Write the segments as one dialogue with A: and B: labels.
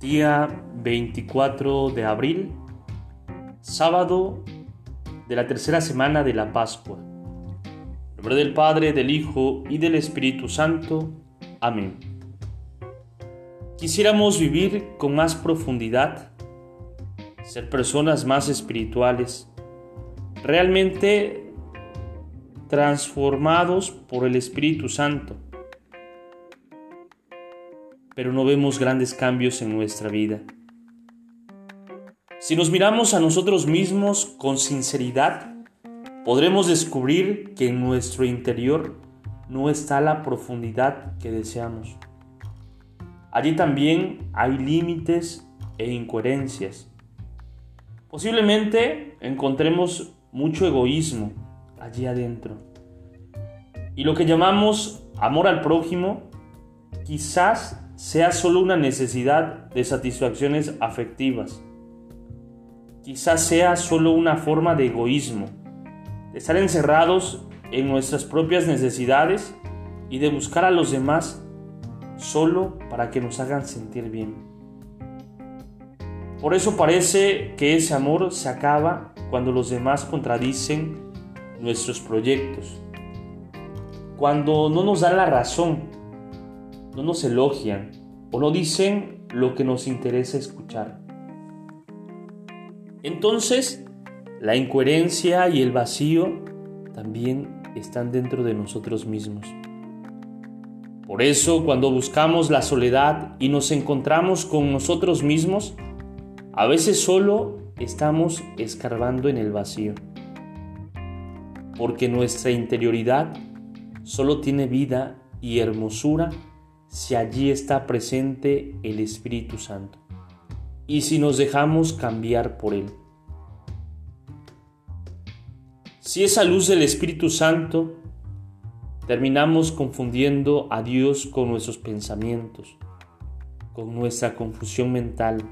A: Día 24 de abril, sábado de la tercera semana de la Pascua. En nombre del Padre, del Hijo y del Espíritu Santo. Amén. Quisiéramos vivir con más profundidad, ser personas más espirituales, realmente transformados por el Espíritu Santo pero no vemos grandes cambios en nuestra vida. Si nos miramos a nosotros mismos con sinceridad, podremos descubrir que en nuestro interior no está la profundidad que deseamos. Allí también hay límites e incoherencias. Posiblemente encontremos mucho egoísmo allí adentro. Y lo que llamamos amor al prójimo quizás sea solo una necesidad de satisfacciones afectivas. Quizás sea solo una forma de egoísmo, de estar encerrados en nuestras propias necesidades y de buscar a los demás solo para que nos hagan sentir bien. Por eso parece que ese amor se acaba cuando los demás contradicen nuestros proyectos, cuando no nos dan la razón no nos elogian o no dicen lo que nos interesa escuchar. Entonces, la incoherencia y el vacío también están dentro de nosotros mismos. Por eso, cuando buscamos la soledad y nos encontramos con nosotros mismos, a veces solo estamos escarbando en el vacío. Porque nuestra interioridad solo tiene vida y hermosura si allí está presente el Espíritu Santo y si nos dejamos cambiar por Él. Si esa luz del Espíritu Santo terminamos confundiendo a Dios con nuestros pensamientos, con nuestra confusión mental,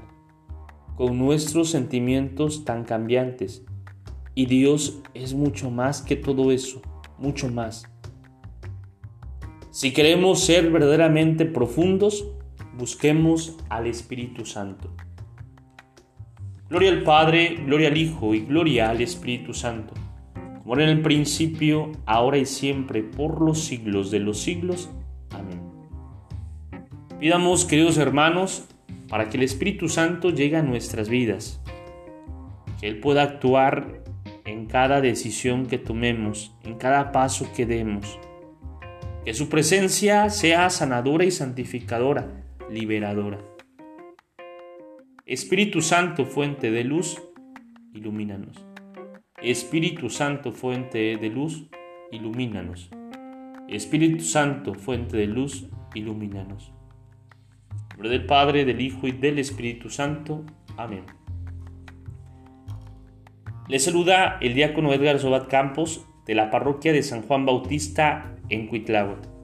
A: con nuestros sentimientos tan cambiantes. Y Dios es mucho más que todo eso, mucho más. Si queremos ser verdaderamente profundos, busquemos al Espíritu Santo. Gloria al Padre, gloria al Hijo y gloria al Espíritu Santo, como era en el principio, ahora y siempre, por los siglos de los siglos. Amén. Pidamos, queridos hermanos, para que el Espíritu Santo llegue a nuestras vidas, que Él pueda actuar en cada decisión que tomemos, en cada paso que demos que su presencia sea sanadora y santificadora, liberadora. Espíritu Santo, fuente de luz, ilumínanos. Espíritu Santo, fuente de luz, ilumínanos. Espíritu Santo, fuente de luz, ilumínanos. En nombre del Padre, del Hijo y del Espíritu Santo. Amén. Le saluda el diácono Edgar Sobat Campos de la parroquia de San Juan Bautista en Cuitláhuac.